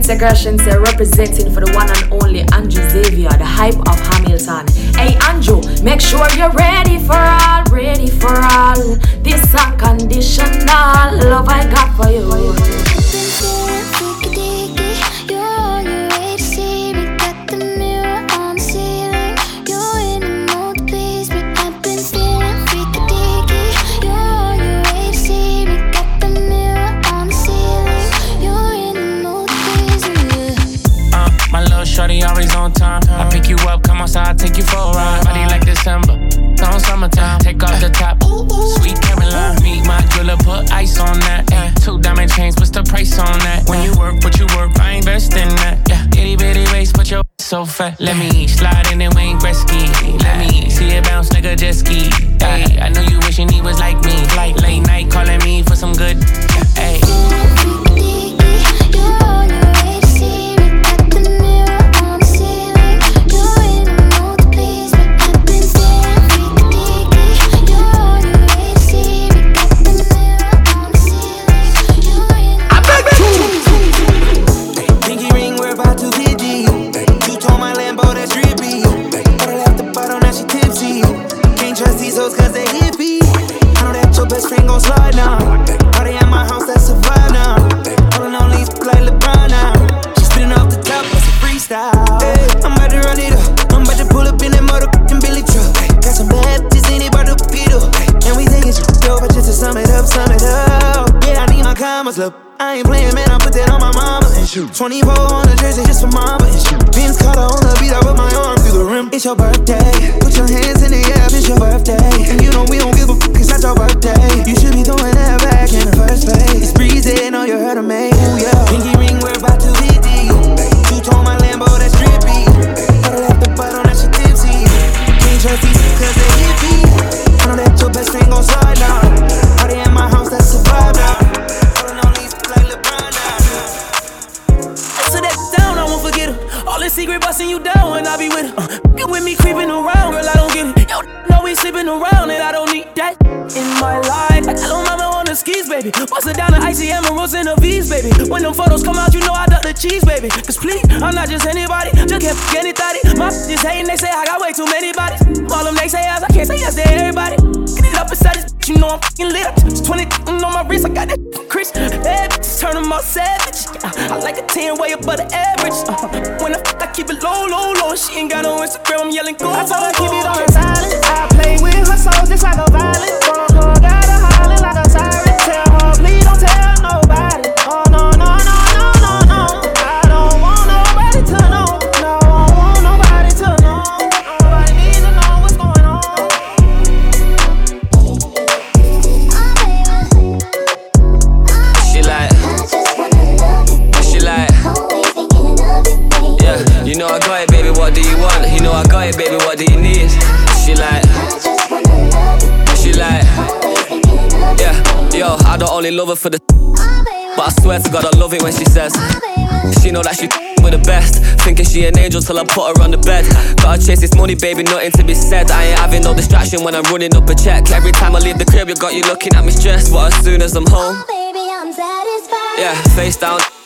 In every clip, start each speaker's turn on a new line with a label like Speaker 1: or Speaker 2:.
Speaker 1: Great aggression, say representing for the one and only Andrew Xavier, the hype of Hamilton. Hey Andrew, make sure you're ready for all, ready for all. This unconditional love I got for you.
Speaker 2: Outside, take you for a ride. Body like December, on summertime. Take off the top, sweet Caroline. Meet my jeweler, put ice on that. Two diamond chains, what's the price on that? When you work, what you work, I invest in that. Yeah, itty bitty waist, but your so fat. Let me slide in and Wayne Gretzky. Let me see it bounce like a jet ski. Ay, I know you wishing he was like me. Like late night calling me for some good. Ay.
Speaker 3: Baby. Bust it down the icy emeralds and the V's, baby. When them photos come out, you know I duck the cheese, baby. Cause please, I'm not just anybody, just can't f anybody. My just hating, they say I got way too many bodies. All them they say yes, I can't say yes to everybody. Get it up inside this, you know I'm fucking lit up. 20 on my wrist, I got that Chris. Bad bitches turn them all savage. I like a 10 way above the average. Uh, when I, I keep it low, low, low. She ain't got no Instagram, I'm yelling go. I told her keep it on silent. I play with her soul just like a violin.
Speaker 4: Love her for the, but I swear to God I love it when she says. She know that she with the best. Thinking she an angel till I put her on the bed. Gotta chase this money, baby, nothing to be said. I ain't having no distraction when I'm running up a check. Every time I leave the crib, you got you looking at me stressed. But as soon as I'm home, yeah, face down.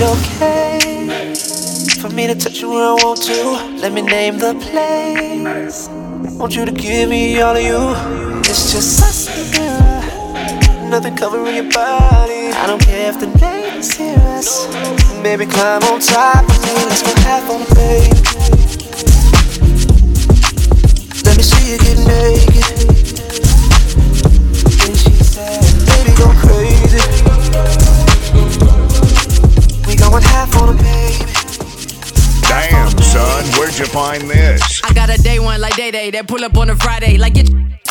Speaker 5: It okay for me to touch you where I want to? Let me name the place. Want you to give me all of you. It's just us, girl. Nothing covering your body. I don't care if the neighbors hear us. Baby, climb on top of me. Let's go half on baby. Let me see you get naked. We going half on a baby.
Speaker 6: Damn, son, where'd you find this?
Speaker 7: I got a day one like Day Day that pull up on a Friday. Like, get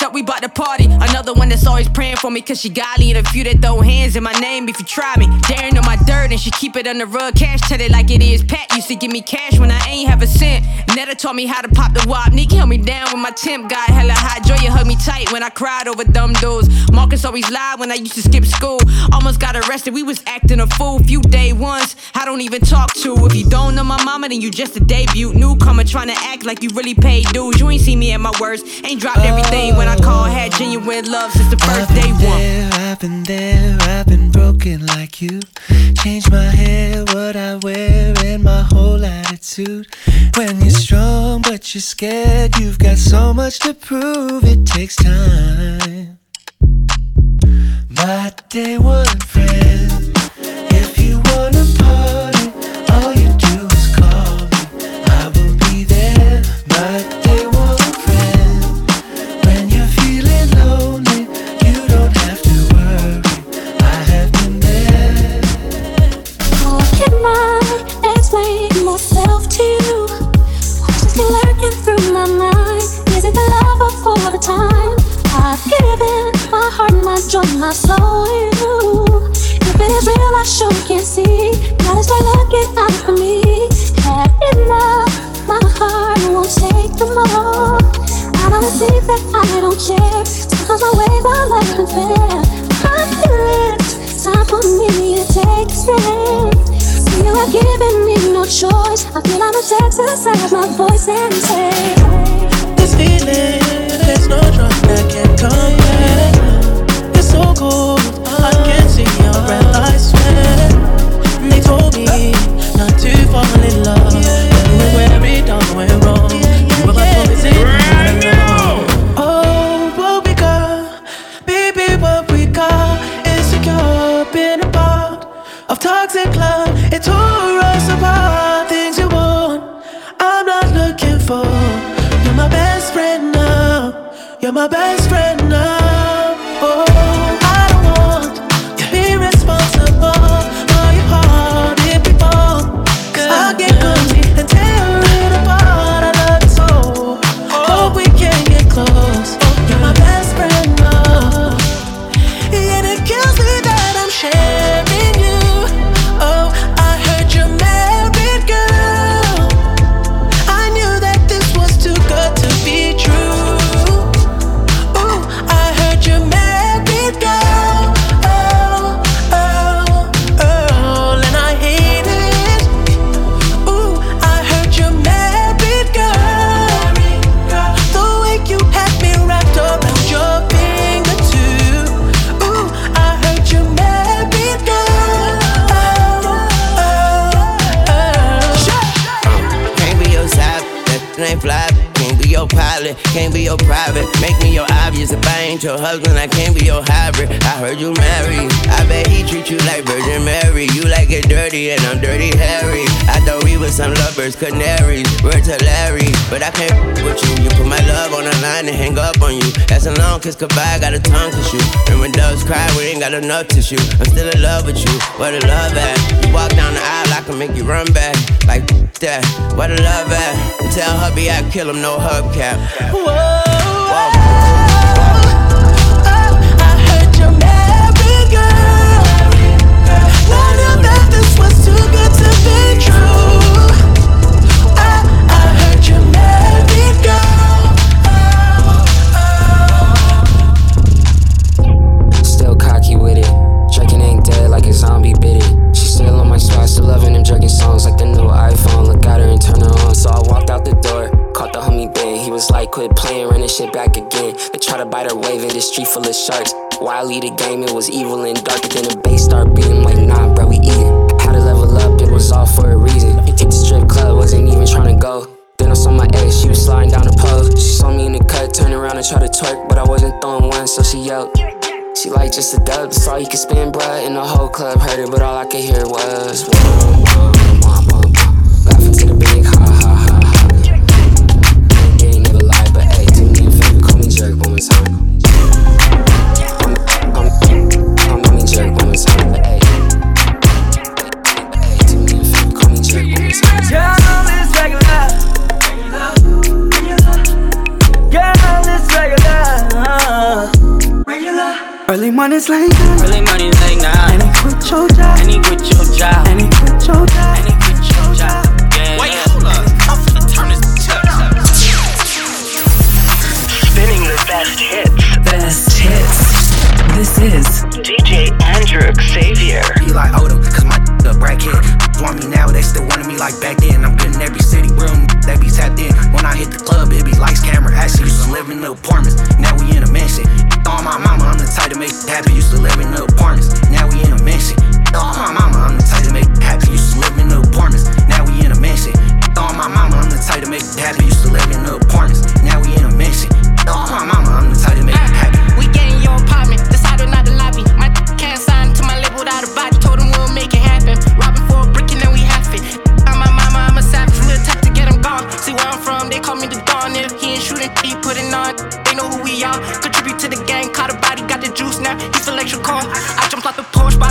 Speaker 7: up, we bout to party. Another one that's always praying for me, cause she godly and a few that throw hands in my name if you try me. Daring on my dirt, and she keep it on the rug. Cash tell it like it is. Pat used to give me cash when I ain't have a cent. Netta taught me how to pop the wop. Nick held me down with my temp got hella hot. Joya hug me tight when I cried over dumb dudes. Marcus always lied when I used to skip school. Almost got arrested, we was acting a fool. Few day ones, I don't even talk to. If you don't know my mama, then you just a debut. Newcomer trying to act like you really paid dues. You ain't seen me at my worst. Ain't dropped everything when I call. Had genuine love since the 1st day one.
Speaker 8: There, I've been there, I've been broken like you. Changed my hair, what I wear, and my whole attitude. When you're strong, but you're scared, you've got so much to prove. It takes time. My day one friend.
Speaker 3: Myself to you? What's been lurking through my mind? Is it the love of all the time? I've given my heart, my joy, my soul to you. If it is real, I sure can see. Gotta start looking out for me. Had enough, my heart won't take the more. I don't think that I don't care. Sometimes my way my life unfair. I feel it. Time for me to take a stand. You are giving me no choice. I feel I'm a exercise my voice and say.
Speaker 9: Enough tissue. I'm still in love with you. Where the love at? You walk down the aisle, I can make you run back. Like that. Where the love at? Tell hubby I kill him, no hubcap.
Speaker 10: Street full of sharks. Wildly the game, it was evil and dark. Then the bass start beating like, nah, bro, we eating. Had to level up, it was all for a reason. Hit the strip club, wasn't even trying to go. Then I saw my ex, she was sliding down the pole. She saw me in the cut, turned around and tried to twerk, but I wasn't throwing one, so she yelled. She like just a dub, that's all you can spend, bruh. And the whole club heard it, but all I could hear was. Wah, wah, wah, wah, wah. Laughing to the big ha ha ha ha. You ain't never but hey, do me a favor, call me jerk one more time.
Speaker 11: Early mornings late
Speaker 12: night. Early mornings late night.
Speaker 11: And he quit your job.
Speaker 12: And he quit your job.
Speaker 11: And he quit your job.
Speaker 12: And he quit your job.
Speaker 13: Yeah. Wait, hold up. I'm finna turn this up.
Speaker 14: Spinning the best hits.
Speaker 15: Best hits. This is
Speaker 14: DJ Andrew Xavier.
Speaker 16: He like Odo, cause my the bracket. Want me now, they still wanted me like back then. I'm getting every city room, they be tapped in. When I hit the club, it be lights, camera, action. Used to live in the apartments, now we in a mansion. All my mama, I'm the type to make it happen. Used to live in the apartments, now we in a mansion. All my mama, I'm the type to make it happen. Used to live in the apartments, now we in a mansion. All my mama, I'm the type to make it happen. Used to live in the apartments, now we in a mansion. All my mama,
Speaker 17: putting on. They know who we are. Contribute to the gang, caught a body, got the juice now. He feel extra. I jumped off the porch, by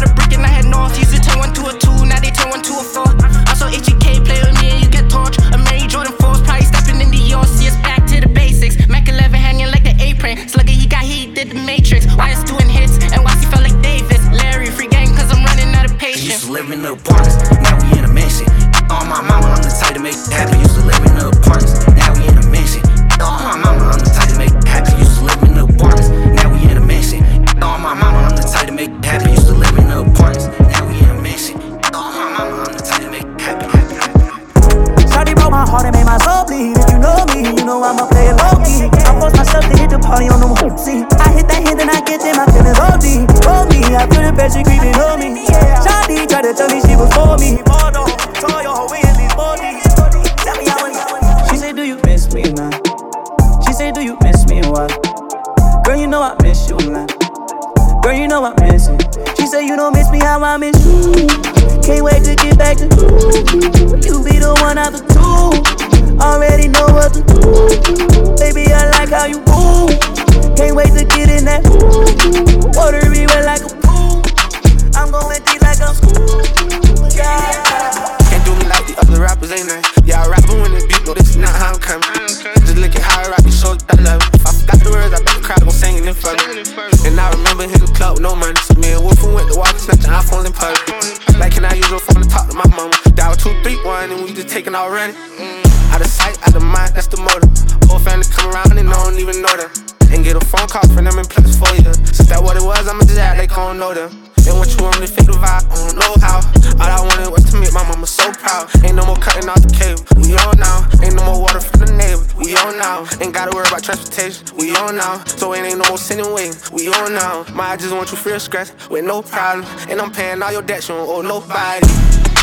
Speaker 18: want you free scratch with no problem. And I'm paying all your debts, you don't owe nobody.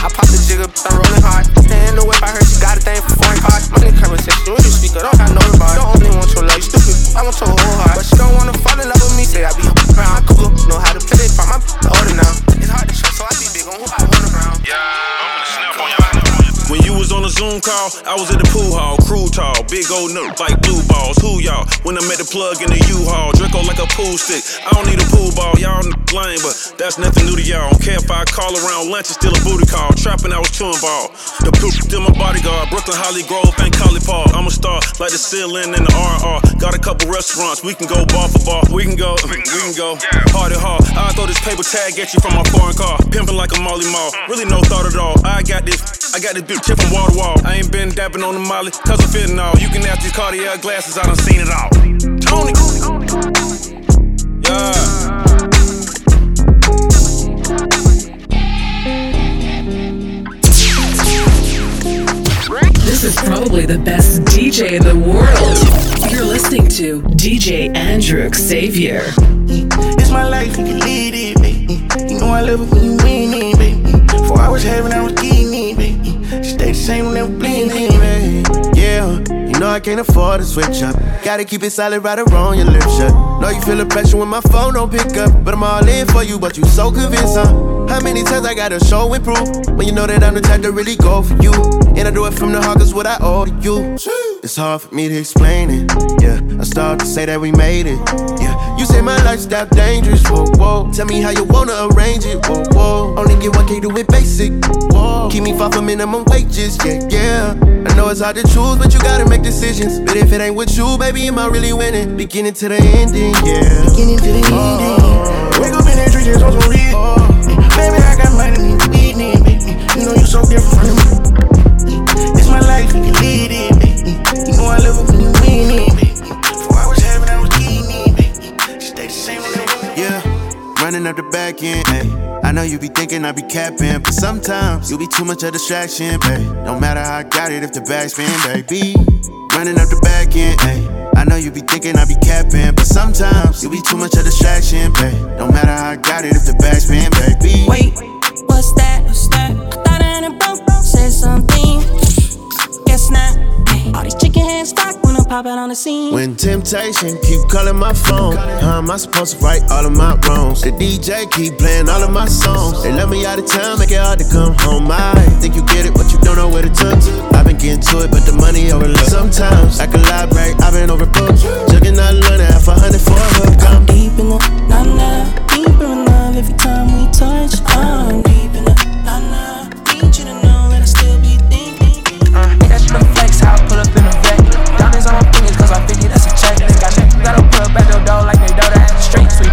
Speaker 18: I pop the jigger,
Speaker 19: Zoom call, I was at the pool hall, crew tall, big old nut like blue balls. Who y'all? When I met the plug in the U-Haul, Draco like a pool stick. I don't need a pool ball, y'all lame, but that's nothing new to y'all. Don't care if I call around lunch, it's still a booty call. Trapping, I was chewing ball. The poop still my bodyguard. Brooklyn, Holly Grove, and Collie Park. I'm a star like the ceiling and the RR. Got a couple restaurants, we can go bar for bar. We can go, mm, we can go, party hard. I throw this paper tag at you from my foreign car. Pimping like a Molly Mall. Really no thought at all. I got this, I got this bitch tip from wall to wall. I ain't been dapping on the molly, cause I'm fitting all. You can ask these cardiac glasses, I done seen it all. Tony! Yeah.
Speaker 15: This is probably the best DJ in the world. You're listening to DJ Andrew Xavier.
Speaker 20: It's my life, you can lead it, baby. You know I love it when you mean it, baby. Before I was having, I was getting it, baby. Stay the same, never bleeding, baby. Yeah, you know I can't afford to switch up. Gotta keep it solid right around your lips shut. Know you feel the pressure when my phone don't pick up. But I'm all in for you, but you so convinced, huh? How many times I gotta show and prove? When you know that I'm the type to really go for you. And I do it from the heart, cause what I owe to you. It's hard for me to explain it. Yeah, I start to say that we made it. Yeah, you say my lifestyle dangerous. Whoa, whoa. Tell me how you wanna arrange it. Whoa, whoa. Only get one K do it basic. Whoa. Keep me far from minimum wages. Yeah, yeah. I know it's hard to choose, but you gotta make decisions. But if it ain't with you, baby, am I really winning? Beginning to the ending, yeah. Beginning to the ending. Uh-huh. Wake up
Speaker 5: in the. Baby, I got money, need to beat me, baby. You know you so different from me. It's my life, you can lead it, baby. You know I live it when you mean it, baby.
Speaker 20: Running up the back end. Ay. I know you be thinking I be capping, but sometimes you be too much of a distraction, babe. No matter how I got it if the backspin, baby. Running up the back end, ay. I know you be thinking I be capping, but sometimes you be too much of a distraction, babe. No matter how I got it if the backspin, baby.
Speaker 3: Wait, what's that? What's that? Stock when I pop out on the scene.
Speaker 20: When temptation keep calling my phone, how am I supposed to right all of my wrongs? The DJ keep playing all of my songs. They let me out of town, make it hard to come home. I think you get it, but you don't know where to turn to. I've been getting to it, but the money overlooked. Sometimes I can lie break, I've been overbooked. Jugging out learning half a hundred for a hook. I'm
Speaker 3: deep in the nah nah, deeper in love every time we touch. I'm deep in the nah nah.
Speaker 21: though like they know that in
Speaker 22: the
Speaker 23: streets.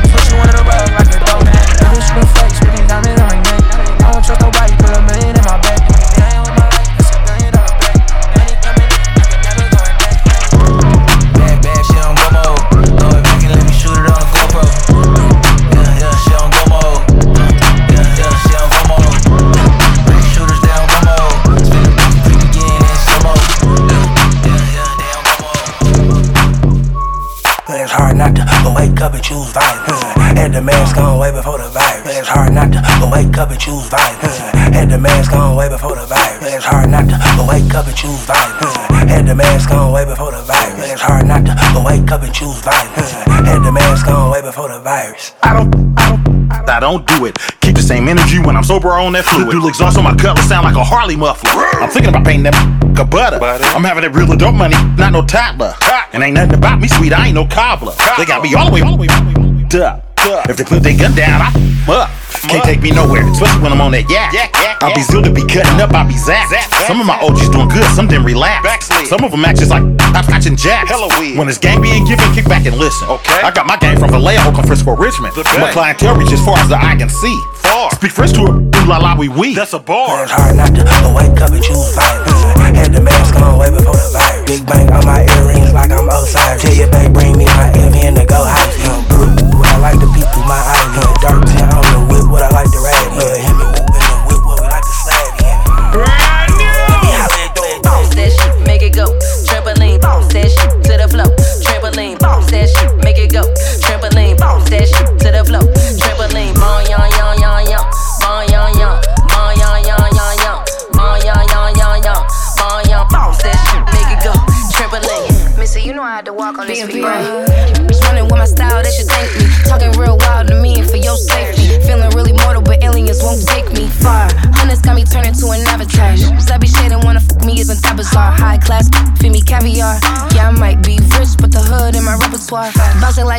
Speaker 23: Up and choose violence. Had the mask on way before the virus. It's hard not to wake up and choose violence. Had the mask on way before the virus. It's hard not to wake up and choose violence. Had the mask on way before the virus.
Speaker 24: I don't, I don't, I don't do it. Keep the same energy when I'm sober on that fluid. Dual exhaust on my cutlass sound like a Harley muffler. I'm thinking about painting that a butter. I'm having that real adult money, not no toddler. And ain't nothing about me sweet, I ain't no cobbler. They got me all the way, all the way, all the way up. If they put their gun down, I f up. Can't take me nowhere, especially when I'm on that yak. I'll be zilled to be cutting up, I'll be zapped. Some of my OGs doing good, some didn't relapse. Some of them act just like hopscotch and jacks. When it's gang being given, kick back and listen. Okay. I got my game from Vallejo, Oakland, Frisco, Richmond. My clientele reach as far as the eye can see. Far. Speak French to it, ooh la la, we we. That's a bar.
Speaker 23: It's hard not to wake up and choose violence. Had the mask on way before the virus. Big bang on my earrings like I'm Osiris. Tell your babe bring me my MN in to go high. Young brew, I like peek through my eyes. Young dark tan on the whip, what I like to rap. Yeah, hit me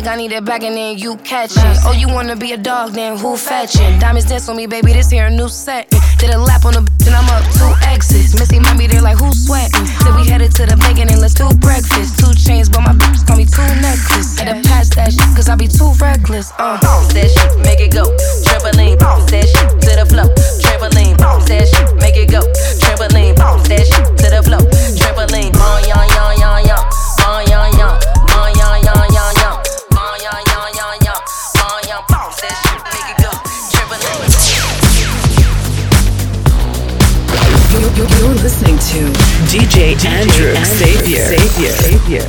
Speaker 23: like
Speaker 25: I
Speaker 26: need it back and then you catch it. Oh, you wanna be a dog, then who fetching? Diamonds dance on me, baby, this here a new set. Did a lap on the bitch and I'm up two exits. Missy be there like who's sweating? Said we headed to the bacon and let's do breakfast. Two chains, but my bitch call me two necklace. Had to pass that shit, cause I be too reckless. Uh.
Speaker 25: Bounce that shit, make it go. Trampoline, bounce that shit to the floor. Trampoline, bounce that shit, make it go. Trampoline, bounce that shit to the floor. Trampoline, yon yon yon yon, yon
Speaker 15: to DJ, Andrew Xavier. Xavier. Xavier.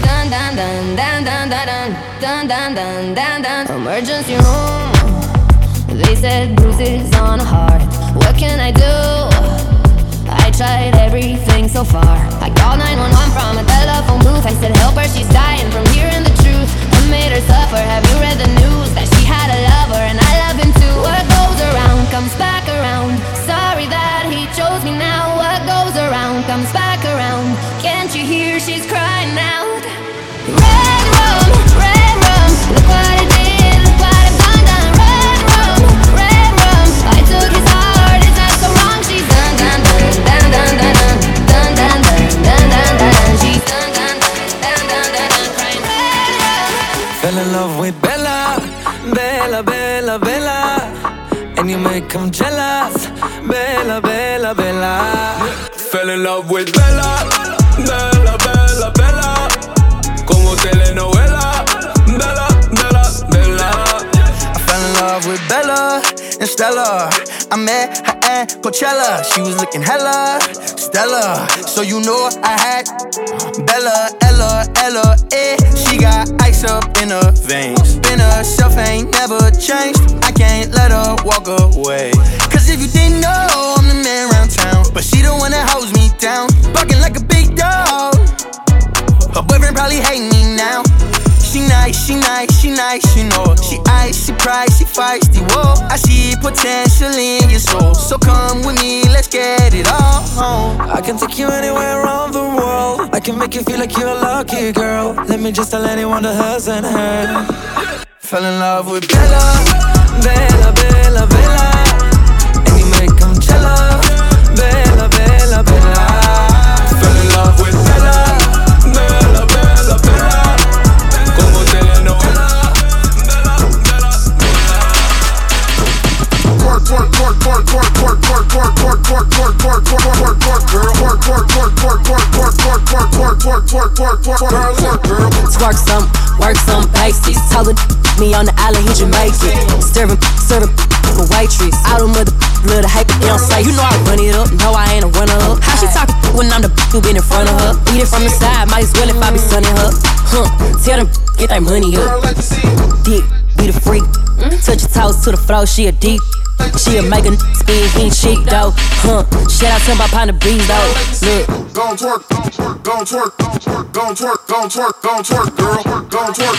Speaker 26: Dun dun dun dun dun dun dun dun dun dun dun Emergency room. They said bruises on the heart. What can I do? I tried everything so far. I called 911 from a telephone booth. I said, Help her, she's dying from hearing the truth. Made her suffer. Have you read the news that she had a lover and I love him too? What goes around comes back around. Sorry that he chose me now. What goes around comes back around. Can't you hear she's crying out? Red rum.
Speaker 27: Bella, Bella. And you make him jealous, Bella, Bella, Bella. Fell in love with Bella, Bella, Bella, Bella. Como telenovela, Bella, Bella, Bella. I fell in love
Speaker 20: Stella. I met her at Coachella. She was looking hella Stella. So you know I had Bella, Ella, Ella, eh. She got ice up in her veins. Been herself ain't never changed. I can't let her walk away. Cause if you didn't know, I'm the man around town. But she the one that holds me down. Barking like a big dog. Her boyfriend probably hate me now. She nice, she nice, she nice, you know. She ice, she price, she feisty, whoa. I see potential in your soul. So come with me, let's get it all on.
Speaker 27: I can take you anywhere around the world. I can make you feel like you're a lucky girl. Let me just tell anyone that hasn't heard.
Speaker 20: Fell in love with Bella,
Speaker 27: Bella, Bella, Bella. And you make them jealous.
Speaker 20: Twerk, twerk, twerk, twerk, twerk, twerk, twerk, twerk, twerk, twerk, twerk, twerk, twerk, twerk, twerk, girl. Twerk, twerk, twerk, twerk, twerk, twerk, twerk, twerk, twerk, twerk, twerk, twerk, twerk, girl, twerk, girl.
Speaker 28: Twerk some, work some basics. Tell her me on the island, he Jamaican. Serving, serving a waitress. All them other little hype, they don't say. You know I run it up, no I ain't a runner up. How she talk when I'm the who been in front of her? Eat it from the side, might as well if I be sunning her. Huh? Tell them get that money up. Dick, be the freak. Hmm? Touch your toes to the floor, she a deep. She a a spin, he ain't cheap though. Huh? Shout out to my partner breeze though. Look.
Speaker 20: Gon' twerk, gon' twerk, gon' twerk, gon' twerk, gon' twerk, girl. Gon' twerk,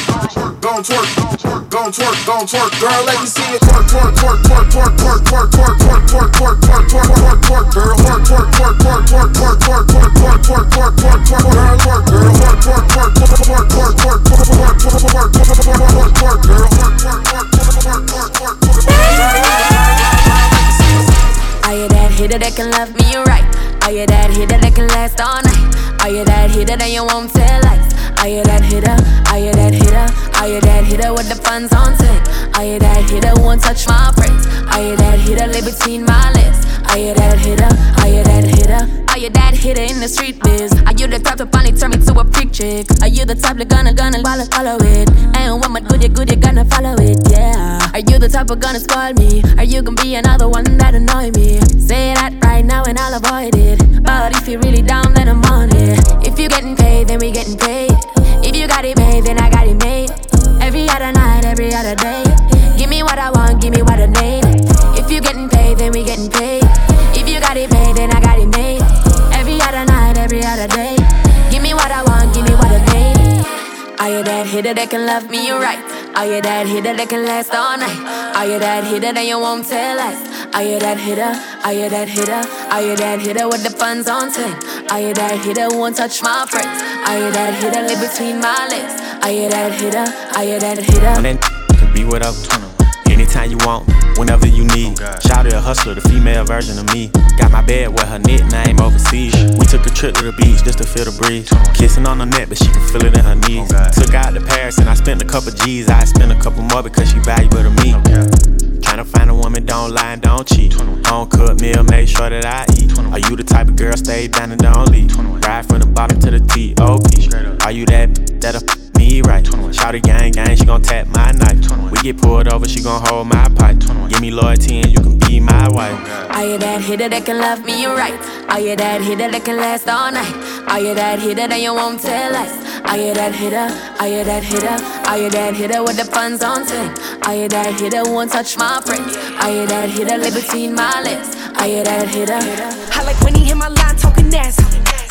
Speaker 20: gon' twerk, gon' twerk, gon' twerk, girl. Let me see it twerk, twerk, twerk, twerk, twerk, twerk, twerk, twerk, twerk, twerk, twerk, twerk, twerk, twerk, girl. Twerk, twerk, twerk, twerk, twerk, twerk, twerk, twerk, twerk, twerk, twerk, twerk, girl. Twerk, girl. Twerk, twerk, twerk, twerk, twerk, twerk, twerk, twerk, twerk, twerk, twerk, twerk, twerk, girl. Twerk, twerk, twerk, twerk, twerk, twerk,
Speaker 29: Are you that hitter that can love me right? Are you that hitter that can last all night? Are you that hitter that you won't tell lies? Are you that hitter? Are you that hitter? Are you that hitter with the funds on ten? Are you that hitter won't touch my friends? Are you that hitter live between my legs? Are you that hitter? Are you that hitter? Are you that hitter in the street biz? Are you the type to finally turn me to a freak chick? Are you the type that gonna gonna follow follow it? And what my good you good you gonna follow it? Yeah. Are you the type of gonna spoil me? Are you gonna be another one that annoy me? Say that right now and I'll avoid it. But if you're really down, then I'm on it. If you're getting paid, then we getting paid. If you got it made, then I got it made. Every other night, every other day. Give me what I want, give me what I need. If you getting paid, then we getting paid. If you got it made, then I got it made. Every other night, every other day. Give me what I want, give me what I need. Are you that hitter that can love me right? Are you that hitter that can last all night? Are you that hitter that you won't tell lies? Are you that hitter? Are you that hitter? Are you that hitter with the funds on ten? Are you that hitter who won't touch my friends? Are you that hitter live between my legs? Are you that hitter? Are you that hitter?
Speaker 30: And then can be without whatever. Anytime you want, whenever you need. Shout a hustler, the female version of me. Got my bed with her nickname overseas. We took a trip to the beach just to feel the breeze. Kissing on her neck, but she can feel it in her knees. Took out to Paris and I spent a couple G's. I spent a couple more because she valuable to me. Tryna find a woman, don't lie and don't cheat. Home cooked meal, make sure that I eat. Are you the type of girl stay down and don't leave? Ride from the bottom to the T.O.P. Are you that that'll f- me right? Shout a gang gang, she gon' tap my knife. We get pulled over, she gon' hold my pipe. Give me loyalty and you can be my wife.
Speaker 29: Are you that hitter that can love me right? Are you that hitter that can last all night? Are you that hitter that you won't tell lies? Are you that hitter? Are you that hitter? Are you that hitter with the funds on ten? Are you that hitter won't touch my friends? Are you that hitter live between my legs? Are you that hitter?
Speaker 31: I like when he hit my line talking nasty.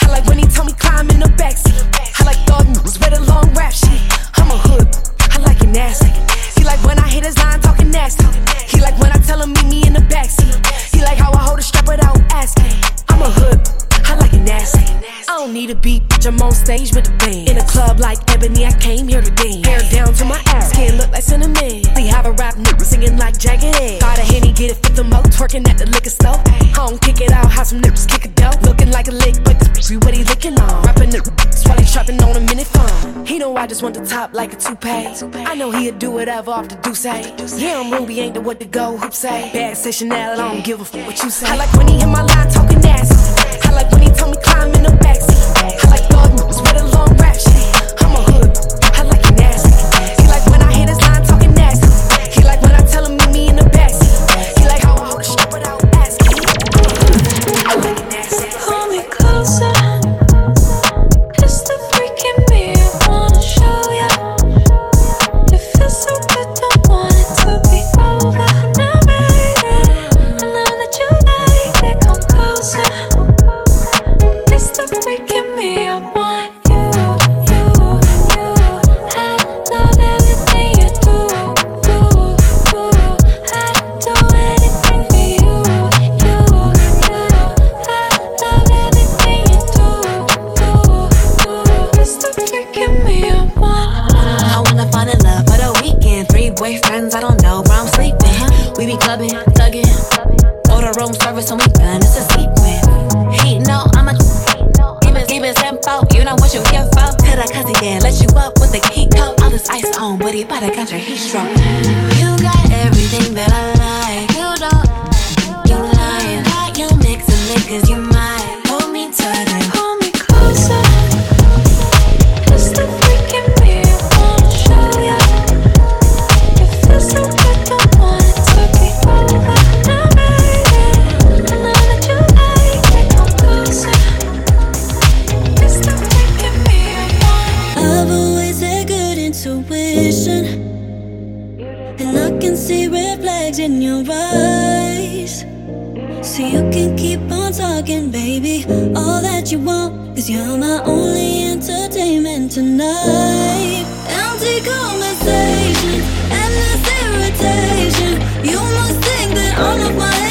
Speaker 31: I like when he told me climb in the backseat. I like thought moves with a long rap sheet. I'm a hood. I like it nasty. He like when I hit his line talking nasty. He like when I tell him meet me in the backseat. He like how I hold a strap without asking. I'm a hood. I like it nasty. I don't need a beat, bitch. I'm on stage with a band. In a club like Ebony, I came here to dance. Hair down to my ass, skin look like cinnamon. We have a rap nigga singing like Jagged Edge. Got a henny, get it for the mo, twerking at the liquor store. Home, kick it out, have some nips, just want the top like a toupee. I know he'll do whatever off the say. Yeah, I'm Ruby, ain't the what to go, hoop say. Bad session now, I don't give a fuck what you say. I like when he hit my line talking nasty. I
Speaker 32: can see red flags in your eyes. So you can keep on talking, baby. All that you want is you're my only entertainment tonight. Empty conversation, endless irritation. You must think that all of my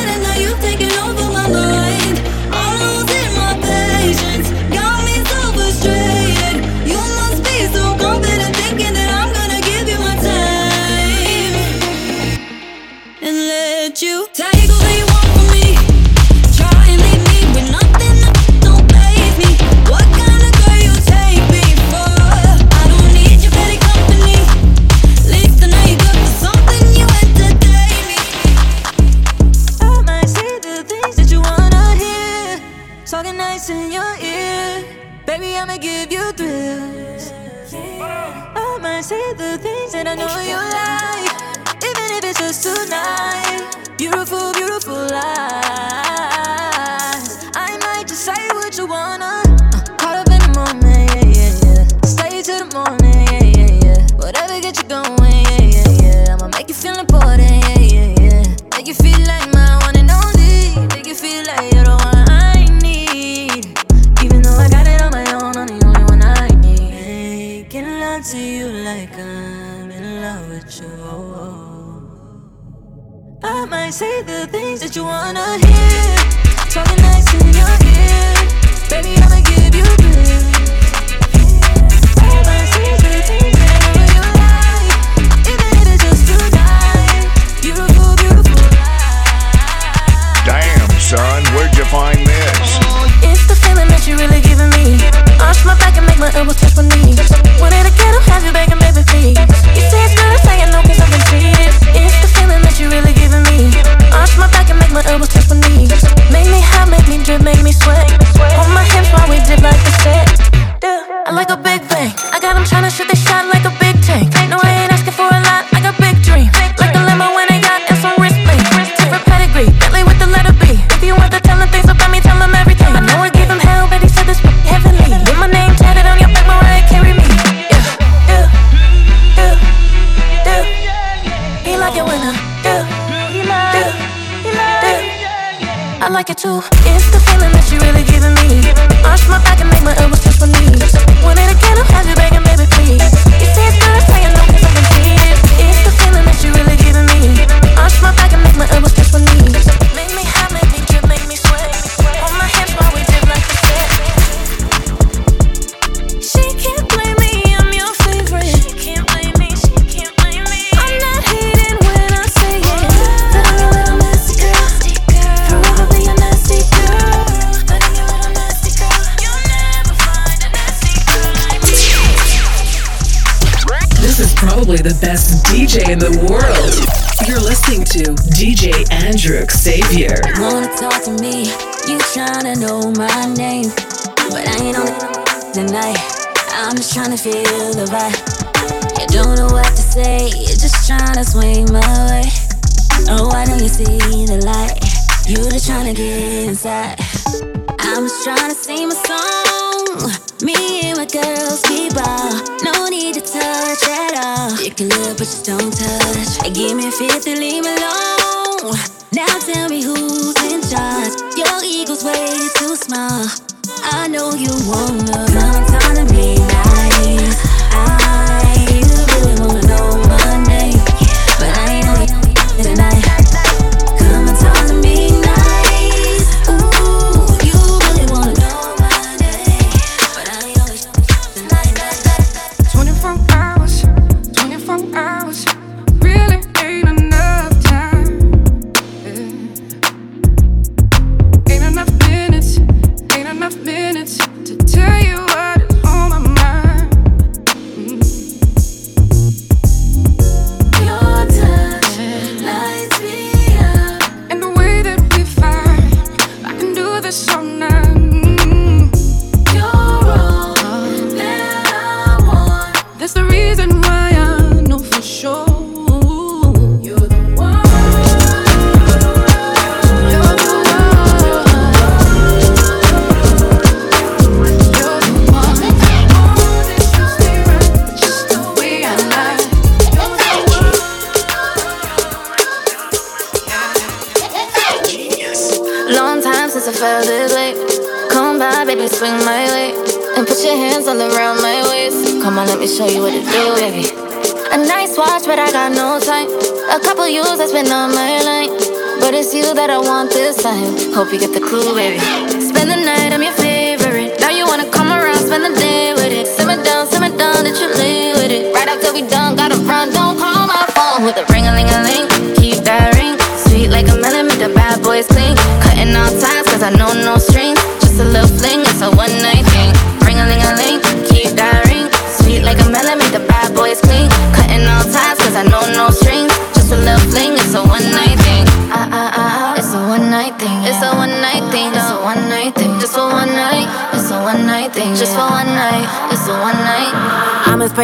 Speaker 32: get inside. I'm just trying to sing my song.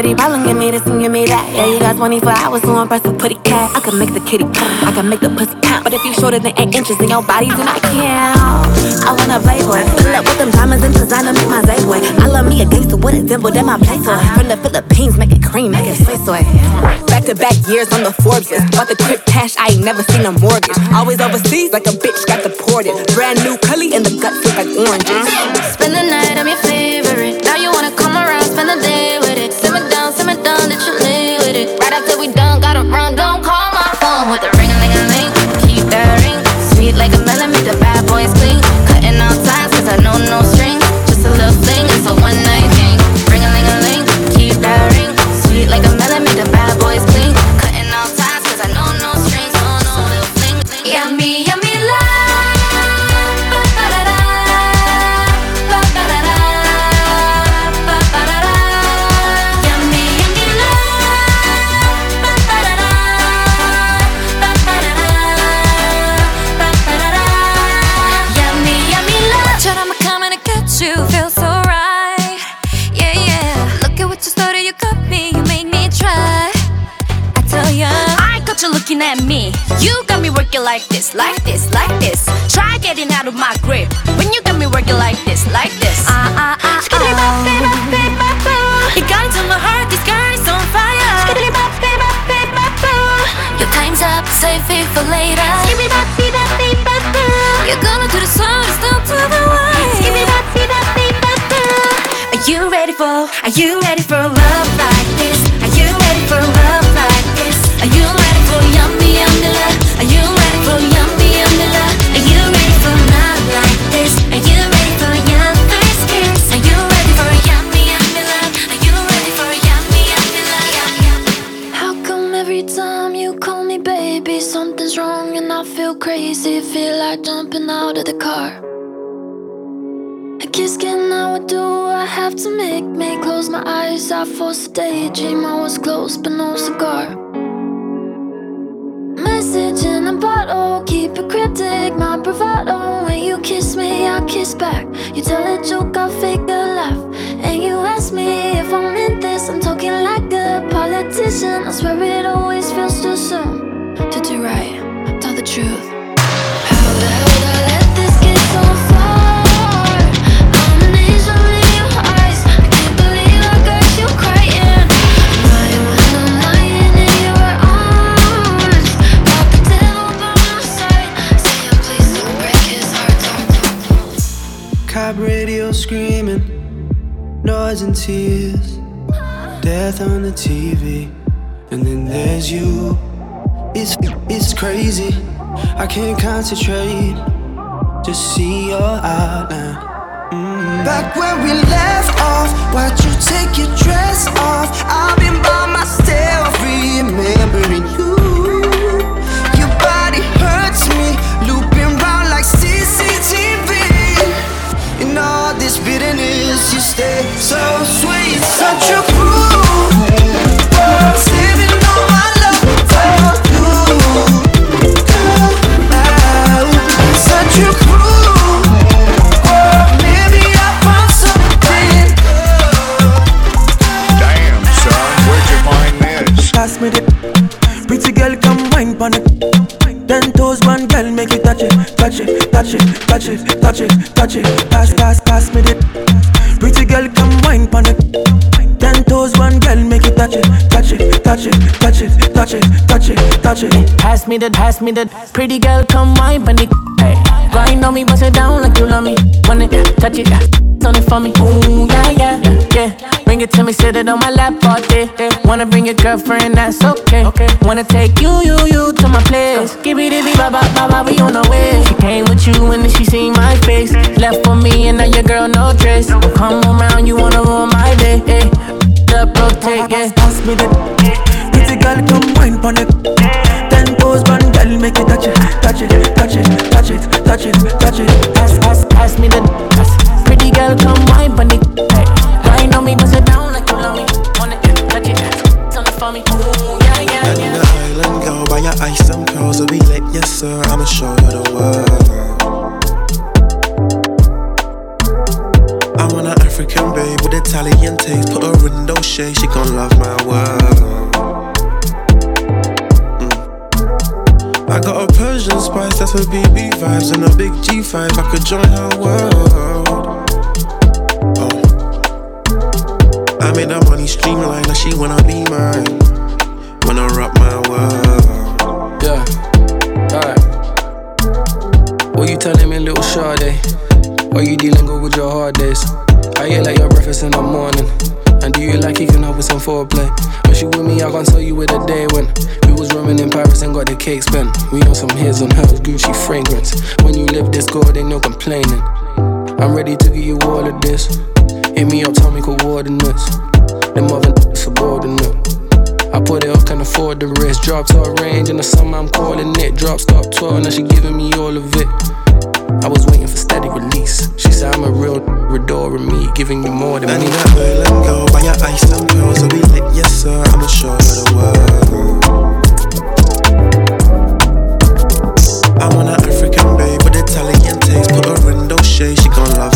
Speaker 26: pretty problem. Give me this and give me that. Yeah, you got 24 hours so impressive, pretty cat. I can make the kitty pop, I can make the pussy pop. But if you shorter than 8 inches in your body, then I count. I wanna play boy. Fill up with them diamonds and designer, make my day boy. I love me a gangster with a dimple, then my place. From the Philippines, make it cream, make it soy soy. Back to back years on the Forbes list. Bought the crib cash, I ain't never seen a mortgage. Always overseas, like a bitch got deported. Brand new cully and the guts look like oranges.
Speaker 1: Spend the night, I'm your
Speaker 33: death on the TV, and then there's you. It's it's crazy. I can't concentrate. Just see your outline. Mm.
Speaker 3: Back where we left off, why'd you take your dress off? I've been by myself, remembering you.
Speaker 34: touch it, touch it, touch it, touch it, touch it. Pass, pass, pass me the. Pretty girl, come wine pon it. Ten
Speaker 35: toes, one girl, make touch it, touch it, touch it, touch it, touch it, touch it, touch it.
Speaker 2: Pass me the, pass me the pretty girl, come wine, but hey. Grind on me, bust it down like you love me. Wanna touch it, on it for me. Ooh, yeah, yeah, yeah. Bring it to me, sit it on my lap all day. Wanna bring your girlfriend, that's okay. okay. Wanna take you, you, you to my place. Give me the ba ba ba ba, we on our way. She came with you and then she seen my face. Left for me and now your girl no trace. Don't come around, you wanna ruin my day. Up, rotate, yeah.
Speaker 35: Pass me the pretty girl, come wine pon it. Ten toes, one girl, make it touch it, touch it, touch it, touch it, touch it, touch it.
Speaker 2: Pass, pass, pass me the pass. Pretty girl, come wine pon it. Grind on me, bust it down like you love me. Wanna touch it, turn it for me. Ooh, yeah, yeah,
Speaker 36: And in the island girl, by your ice and pearls, will be lit, yes sir. I'ma show you the world. African babe with Italian taste. Put her in those shades, she gon' love my world. Mm. I got a Persian spice, that's her BB vibes, and a big G5. I could join her world. Oh. I made her money streamline, now she wanna be mine. Wanna rock my world.
Speaker 37: Yeah, alright. What you telling me, little Sade? Or you dealing good with your hard days? I hear like your breakfast in the morning. And do you like kicking up with some foreplay? When she with me, I can't tell you where the day went. We was roaming in Paris and got the cake spent. We on some hairs on hers, Gucci fragrance. When you live this good, ain't no complaining. I'm ready to give you all of this. Hit me up, tell me coordinates. Them other subordinate. I put it up, can afford the risk. Drop to a range in the summer, I'm calling it. Drop stop 12, now she giving me all of it. I was waiting for steady release. She said I'm a real adoring me, giving you more than
Speaker 36: And
Speaker 37: me.
Speaker 36: in that island girl, by your ice and pearls, will be lit, yes sir. I'ma show you the world. I want an African babe with Italian taste. Put her in those shades, she gon' love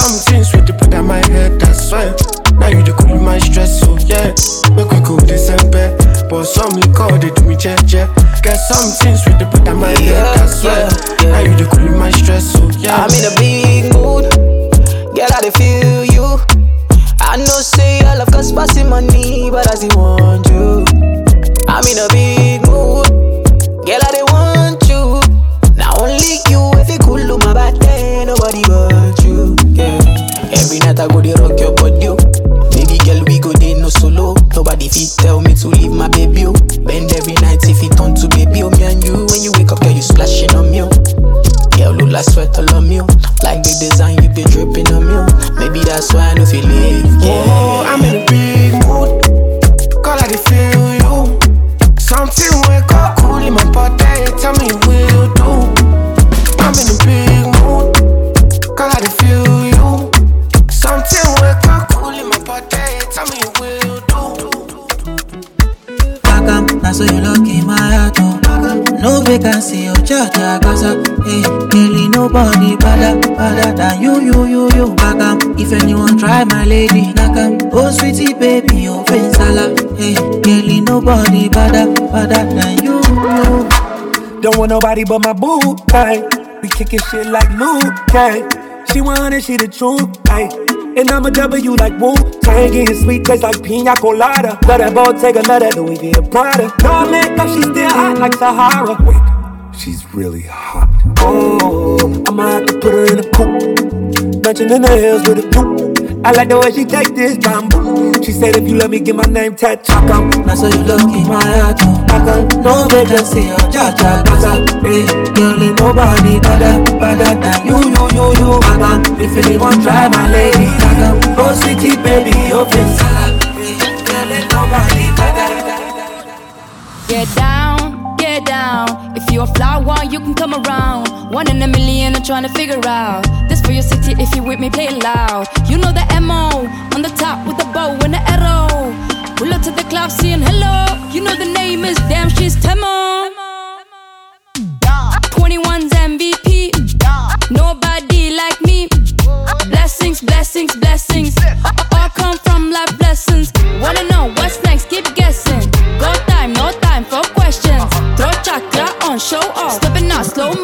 Speaker 38: some
Speaker 39: better, than you.
Speaker 35: Don't want nobody but my boo, hey. We kicking shit like Luke, hey. She wanted she the truth, hey. And I'm a W like Wu Tang, getting sweet taste like pina colada. Let that ball take another Louis V Prada. No makeup, she still hot like Sahara. Wait, she's really hot. Oh, I'ma have to put her in a coupe. Matching in the hills with a coupe. I like the way she take this bamboo. She said if you let me get my name tattooed.
Speaker 39: Now so you look in my heart, oh. Pakam, no vacancy, oh, cha cha gaza. Hey, girl, ain't nobody better, better than you, you, you, you. Pakam, if anyone try my lady, Pakam. Oh, sweetie baby, sala. Hey, girl, ain't nobody better.
Speaker 25: Down, get you a you can come around. One in a million, I'm trying to figure out. This for your city, if you with me, play loud. You know the MO, on the top with the bow and the arrow.
Speaker 40: Pull up to the club, saying hello. You know the name is damn, she's Temo. 21's MVP. Nobody like me. Blessings, blessings, blessings. All come from life
Speaker 32: blessings. One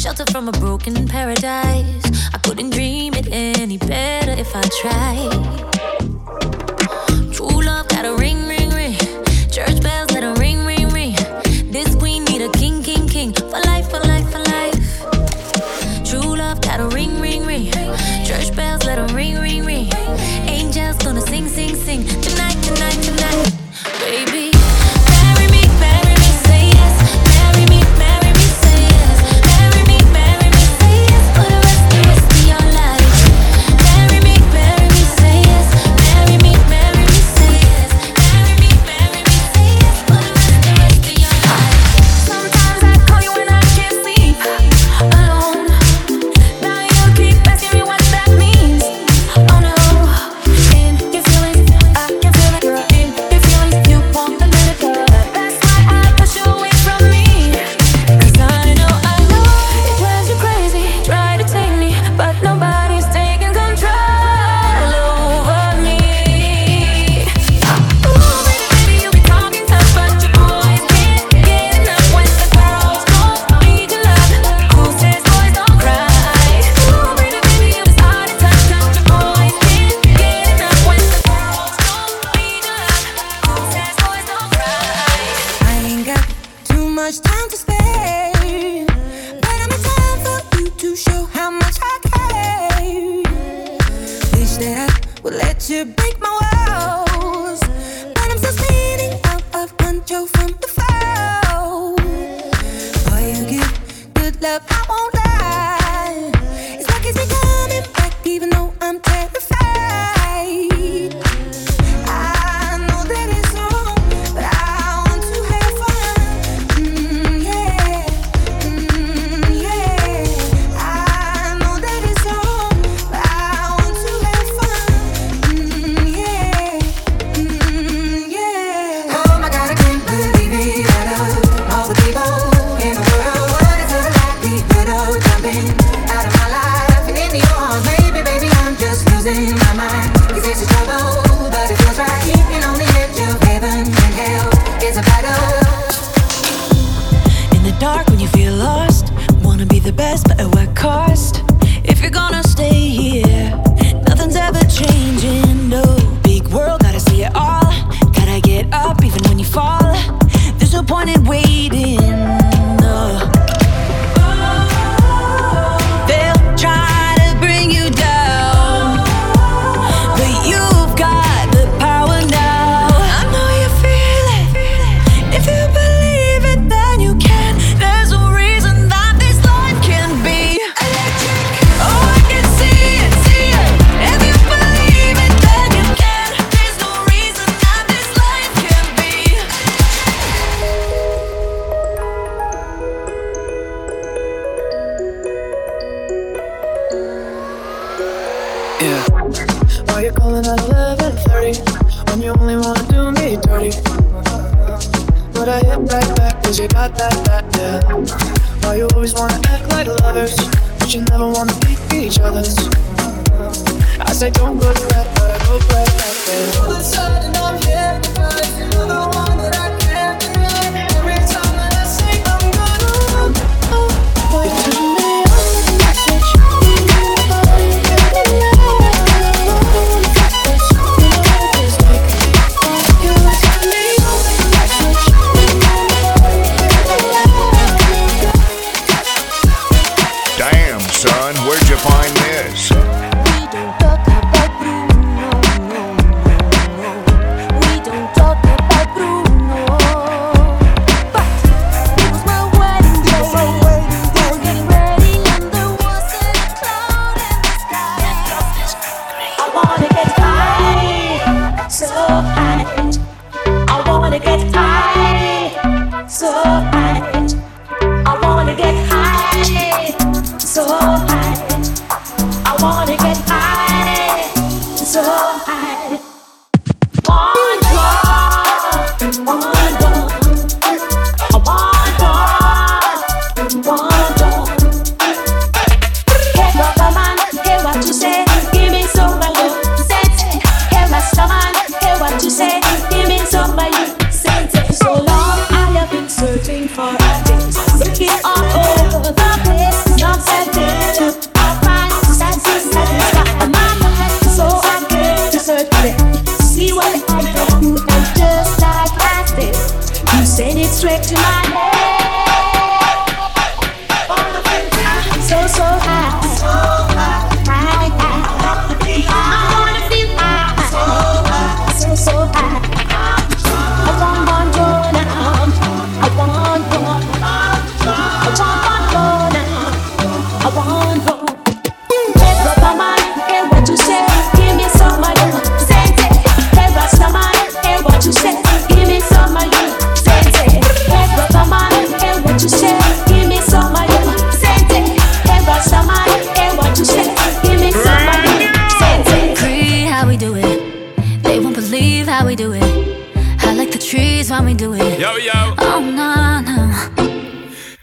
Speaker 32: shelter from a broken paradise. I couldn't dream it any better if I tried. True love got a ring, ring, ring. Church bells that a ring, ring, ring. This queen need a king, king, king for life, for life.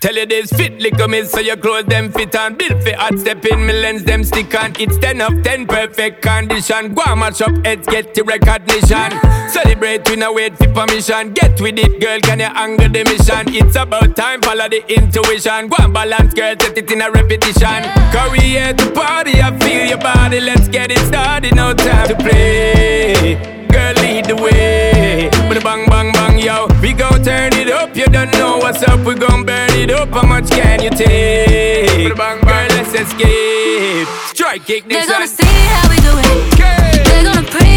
Speaker 41: Tell you this fit lick me so your clothes them fit on Built for hot step in me lens them stick on It's 10 of 10 perfect condition. Go and match up heads get the recognition. Celebrate we no wait for permission. Get with it girl can you angle the mission? It's about time follow the intuition. Go and balance girl set it in a repetition. We here to party I feel your body. Let's get it started No time to play. Girl lead the way But bang bang bang yo. We gon' turn it up You don't know what's up. We gon' burn it up. How much can you take? Bang bang. let's escape. Strike kick this
Speaker 1: They're gonna see how we do it. They're gonna pray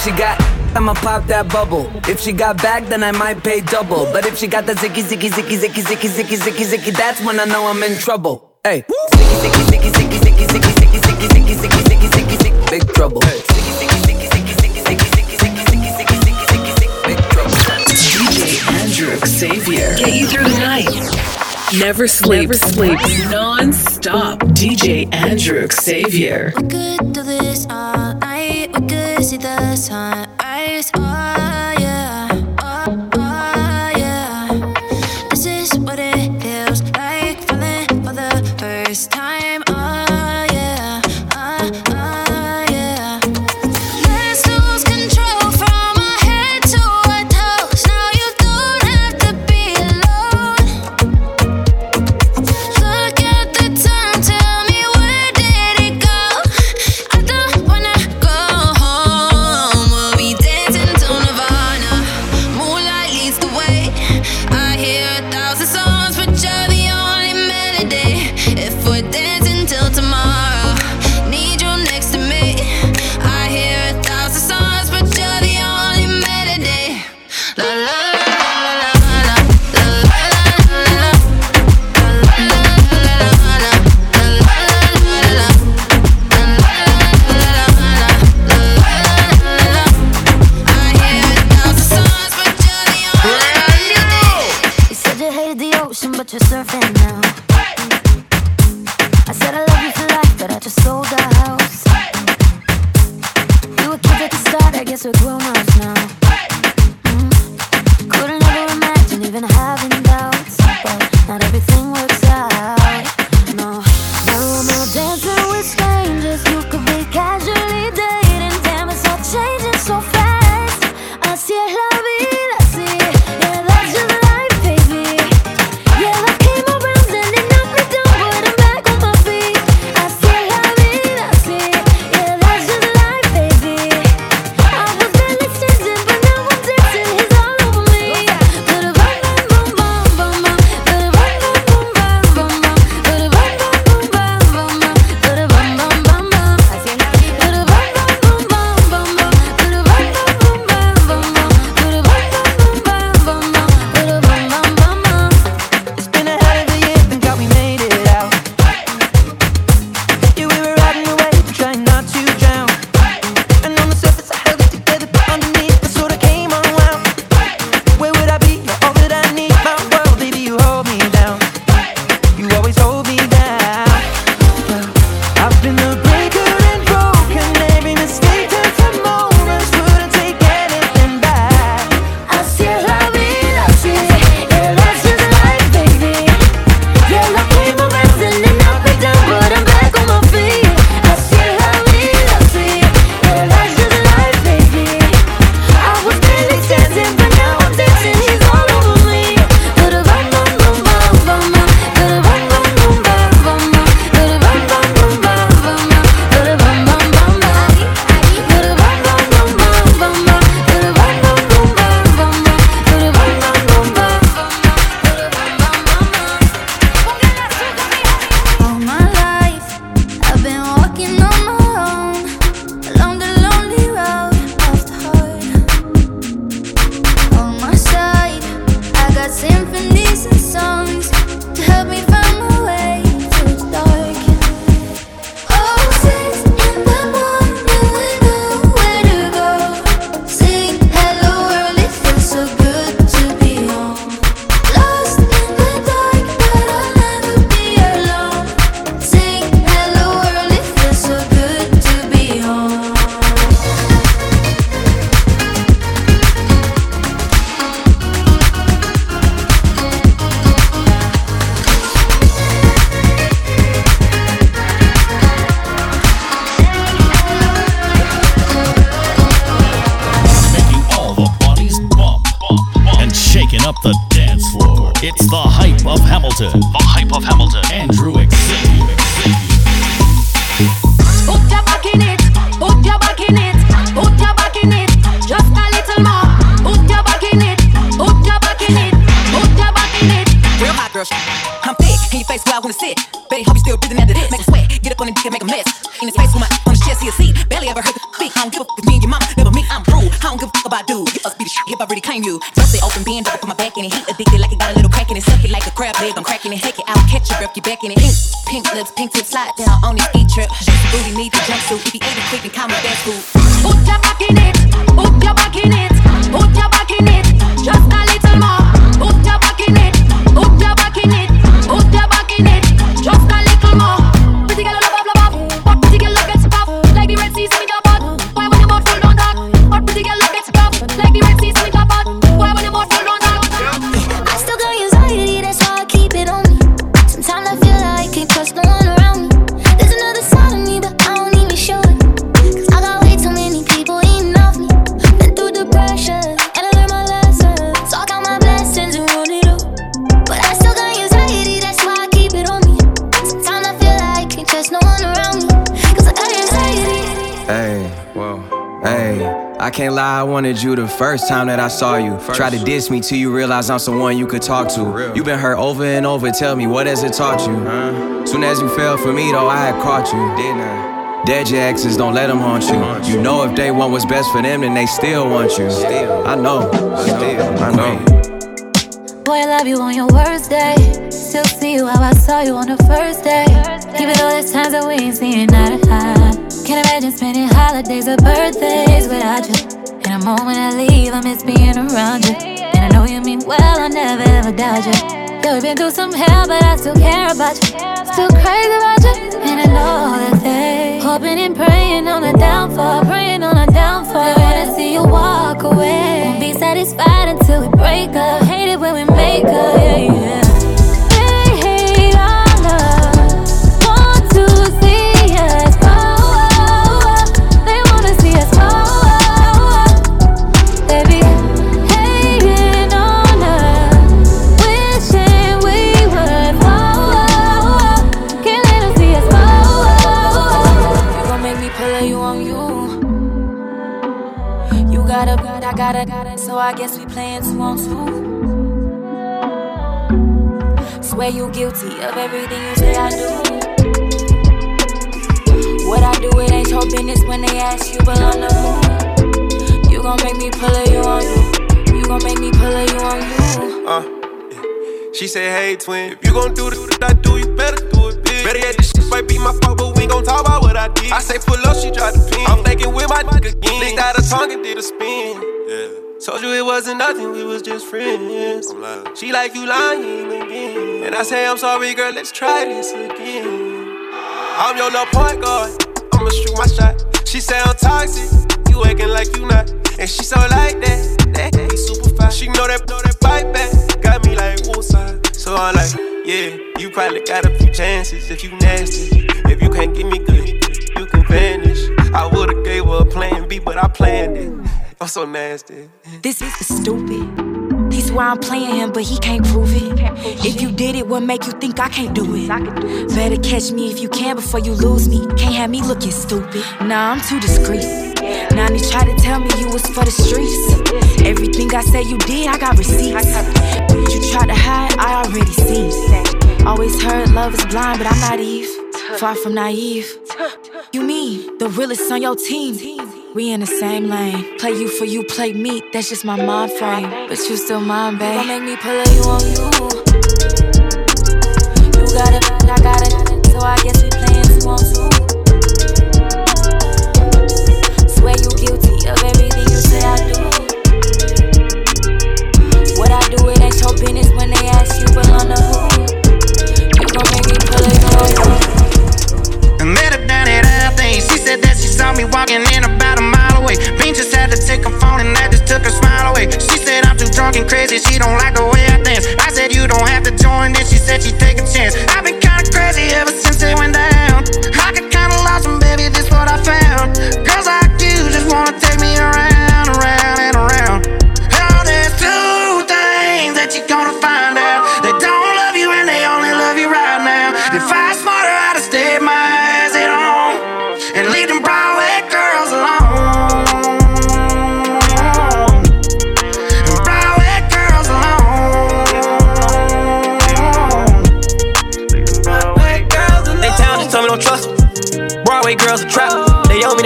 Speaker 16: If she got, I'ma pop that bubble. If she got back, then I might pay double. But if she got the zicky zicky zicky zicky zicky zicky zicky zicky, that's when I know I'm in trouble. Hey, zicky zicky zicky zicky zicky zicky zicky zicky zicky zicky zicky zicky zicky, big trouble. Zicky zicky zicky zicky zicky zicky zicky zicky zicky zicky zicky zicky zicky, big trouble.
Speaker 15: DJ Andrew Xavier. Get you through the night. Never sleep. Never sleep. Non-stop. DJ Andrew Xavier.
Speaker 1: could do this all the sunrise. Oh but you're
Speaker 42: surfing now. I said I love you for life, but I just sold the house.
Speaker 38: First time that I saw you. Try to diss me till you realize I'm someone you could talk to. You've been hurt over and over, tell me what has it taught you? Soon as you fell for me, though, I had caught you, didn't I? Dead your exes, don't let them haunt you. You know if they want what's best for them, then they still want you. Still, I know, still, I know.
Speaker 32: Boy, I love you on your worst day. Still see you how I saw you on the first day. Even though there's times that we ain't seeing eye to eye. Can't imagine spending holidays or birthdays without you. A moment I leave, I miss being around you. And I know you mean well, I never ever doubt you. Yeah, we've been through some hell, but I still care about you. Still crazy about you. And I know that they hoping and praying on a downfall, praying on a downfall. They wanna see you walk away. Won't be satisfied until we break up. Hate it when we make up, yeah, yeah.
Speaker 25: A, I got a, so I guess we playing two on two. Swear you guilty of everything you say I do. What I do, it ain't your business when they ask you belong to who. You gon' make me pull a you on you. You gon' make me pull a you on you.
Speaker 36: Uh, she said, hey twin, if you gon' do the I do, you better it. Better yet, this shit might be my fault, but we gon' talk about what I did. I say pull up, she tried to pin. I'm thinking with my dick again. Licked out her tongue and did a spin. Yeah. Told you it wasn't nothing, we was just friends. She like you lying again. And I say, I'm sorry, girl, let's try this again. I'm your little point guard, I'ma shoot my shot. She say I'm toxic, you acting like you not. And she so like that, that he super fine. She know that, know that bite back, got me like woosah. So I'm like, yeah, you probably got a few chances if you nasty. If you can't give me good, you can vanish. I would've gave her a plan B, but I planned it. I'm so nasty.
Speaker 25: This is stupid. He why I'm playing him, but he can't prove it. If you did it, what make you think I can't do it? Better catch me if you can before you lose me. Can't have me looking stupid. Nah, I'm too discreet. Now they try to tell me you was for the streets. Everything I say you did, I got receipts. What you tried to hide, I already seen. Always heard love is blind, but I'm not naive. Far from naive. You mean the realest on your team? We in the same lane. Play you for you, play me. That's just my mind frame. But you still mine, babe. Gon' make me pull you on you. You got it, I got it. So I guess we playing two on two. Swear you guilty of everything you say I do. What I do, it ain't your business when they ask you belong to who. You gon' make me pull you on you.
Speaker 43: I met her down at Althing. She said that she saw me walking Bean just had to take her phone and that just took her smile away. She said I'm too drunk and crazy. She don't like the way I dance. I said you don't have to join. Then she said she'd take a chance. I've been kinda crazy ever since it went down.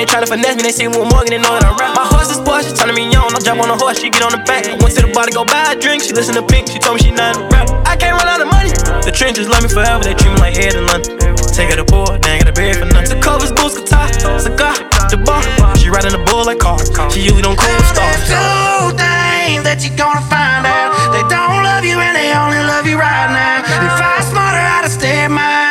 Speaker 44: They they tryna finesse me, they see me with Morgan, they know that I rap. My horse is Porsche, turning me on. I jump on a horse, she get on the back. Went to the bar to go buy a drink, she listen to Pink, she told me she not a rap. I can't run out of money. The trenches love me forever, they treat me like Ed in London. Take her to poor, they ain't got a bed for nothing. The covers, boots, guitar, cigar, the bar. She riding the bull like car. She usually don't cool stars.
Speaker 36: Two things that you gonna find out. They don't love you and they only love you right now. If I smarter, I'd have stayed my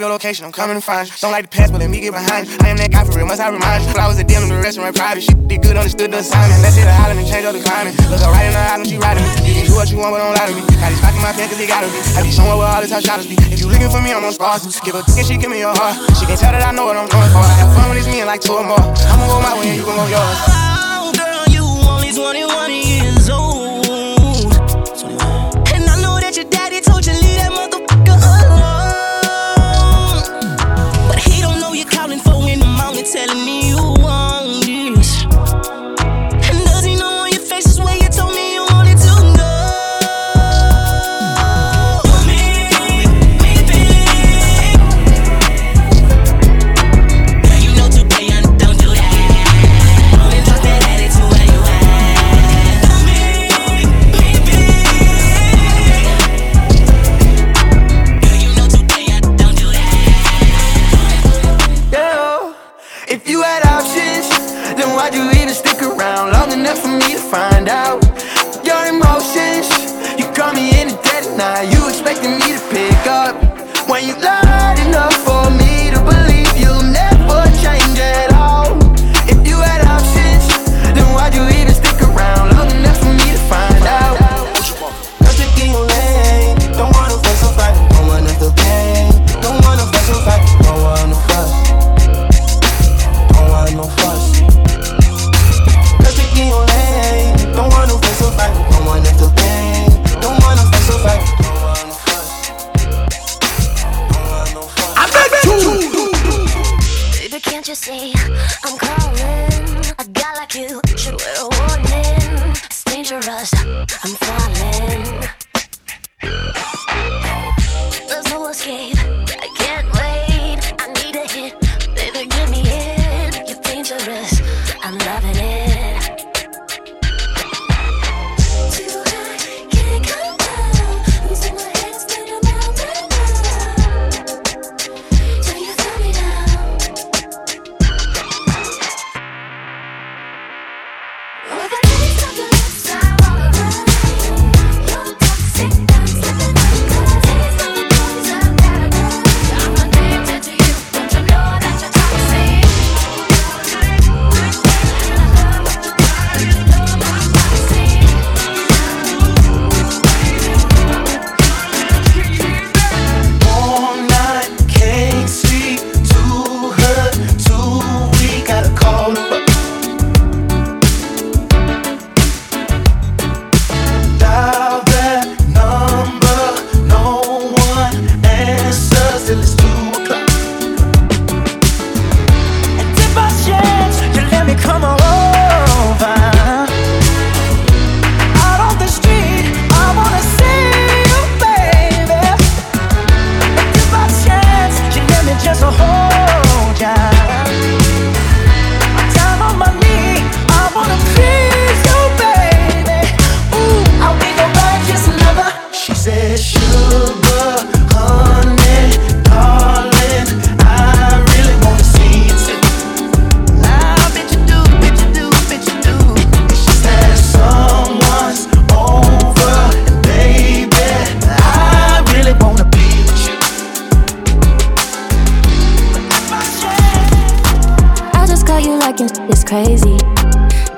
Speaker 18: drop your location, I'm coming to find you. Don't like the past, but let me get behind you. I am that guy for real, must I remind you? Flowers are dealing the restaurant private. She did good, understood the assignment. Let's hit a island and change up the climate. Look her right in the when she riding me. You can do what you want, but don't lie to me. Got these in my pen, cause they gotta be. I be somewhere where all this how shotters be. If you looking for me, I'm on stars. Give a and she give me your heart. She can tell that I know what I'm going for. I have fun when it's me and like two or more. I'ma go my way and you can go yours.
Speaker 5: Oh, girl, you only 21 years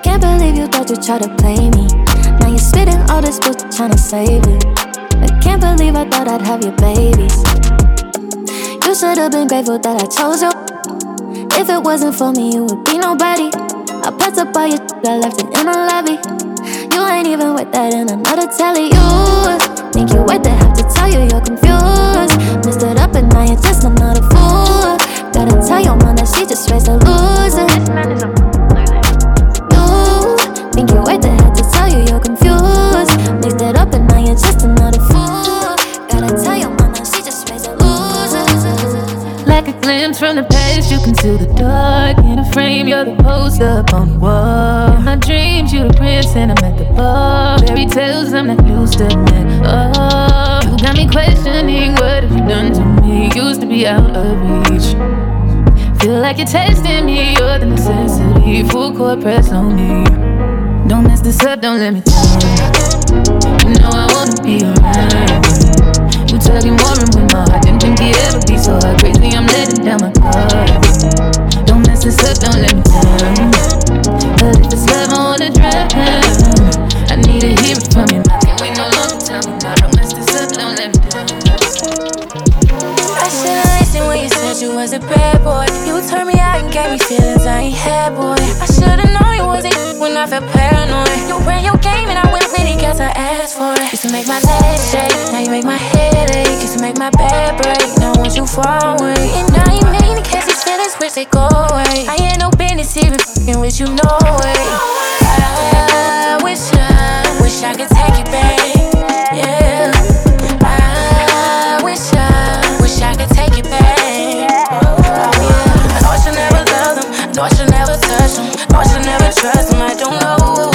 Speaker 45: Can't
Speaker 1: believe you thought you tried to play me. Now you're spitting all this book trying to save it. I can't believe I thought I'd have your babies. You should have been grateful that I chose you. If it wasn't for me, you would be nobody. I put up all your I left it in the lobby. You ain't even with that in another telly. You think you wait to have to tell you you're confused. Messed it up and now you're just another fool. Gotta tell your mom that she just raised a loser. You
Speaker 32: From the past, you can see the dark in a frame. You're the poster up on the wall. In my dreams, you the prince, and I'm at the bar. Fairy tales, I'm not used to that. Oh, you got me questioning what have you done to me? Used to be out of reach. Feel like you're testing me, you're the necessity. Full court press on me. Don't mess this up, don't let me down. You know I wanna be around. You tugging more and with my heart. Think it ever be so hard. Crazy, I'm letting down my guard. Don't mess this up, don't let me down. But if it's love, I wanna drown. I need to hear it from you.
Speaker 46: You was a bad boy. You turned me out and gave me feelings I ain't had, boy. I should've known you wasn't when I felt paranoid. You ran your game and I went with it cause I asked for it. Used to make my legs shake, now you make my head ache. Used to make my bed break, now once you fall away. And now you mean in case these feelings wish they go away. I ain't no business even fucking with you, no way. I wish I, wish I could take you back. Yeah. Could take you back. Oh, yeah. I know I should never love them. I know I should never touch them. I know I should never trust them. I don't know.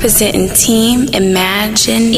Speaker 47: Representing Team Imagine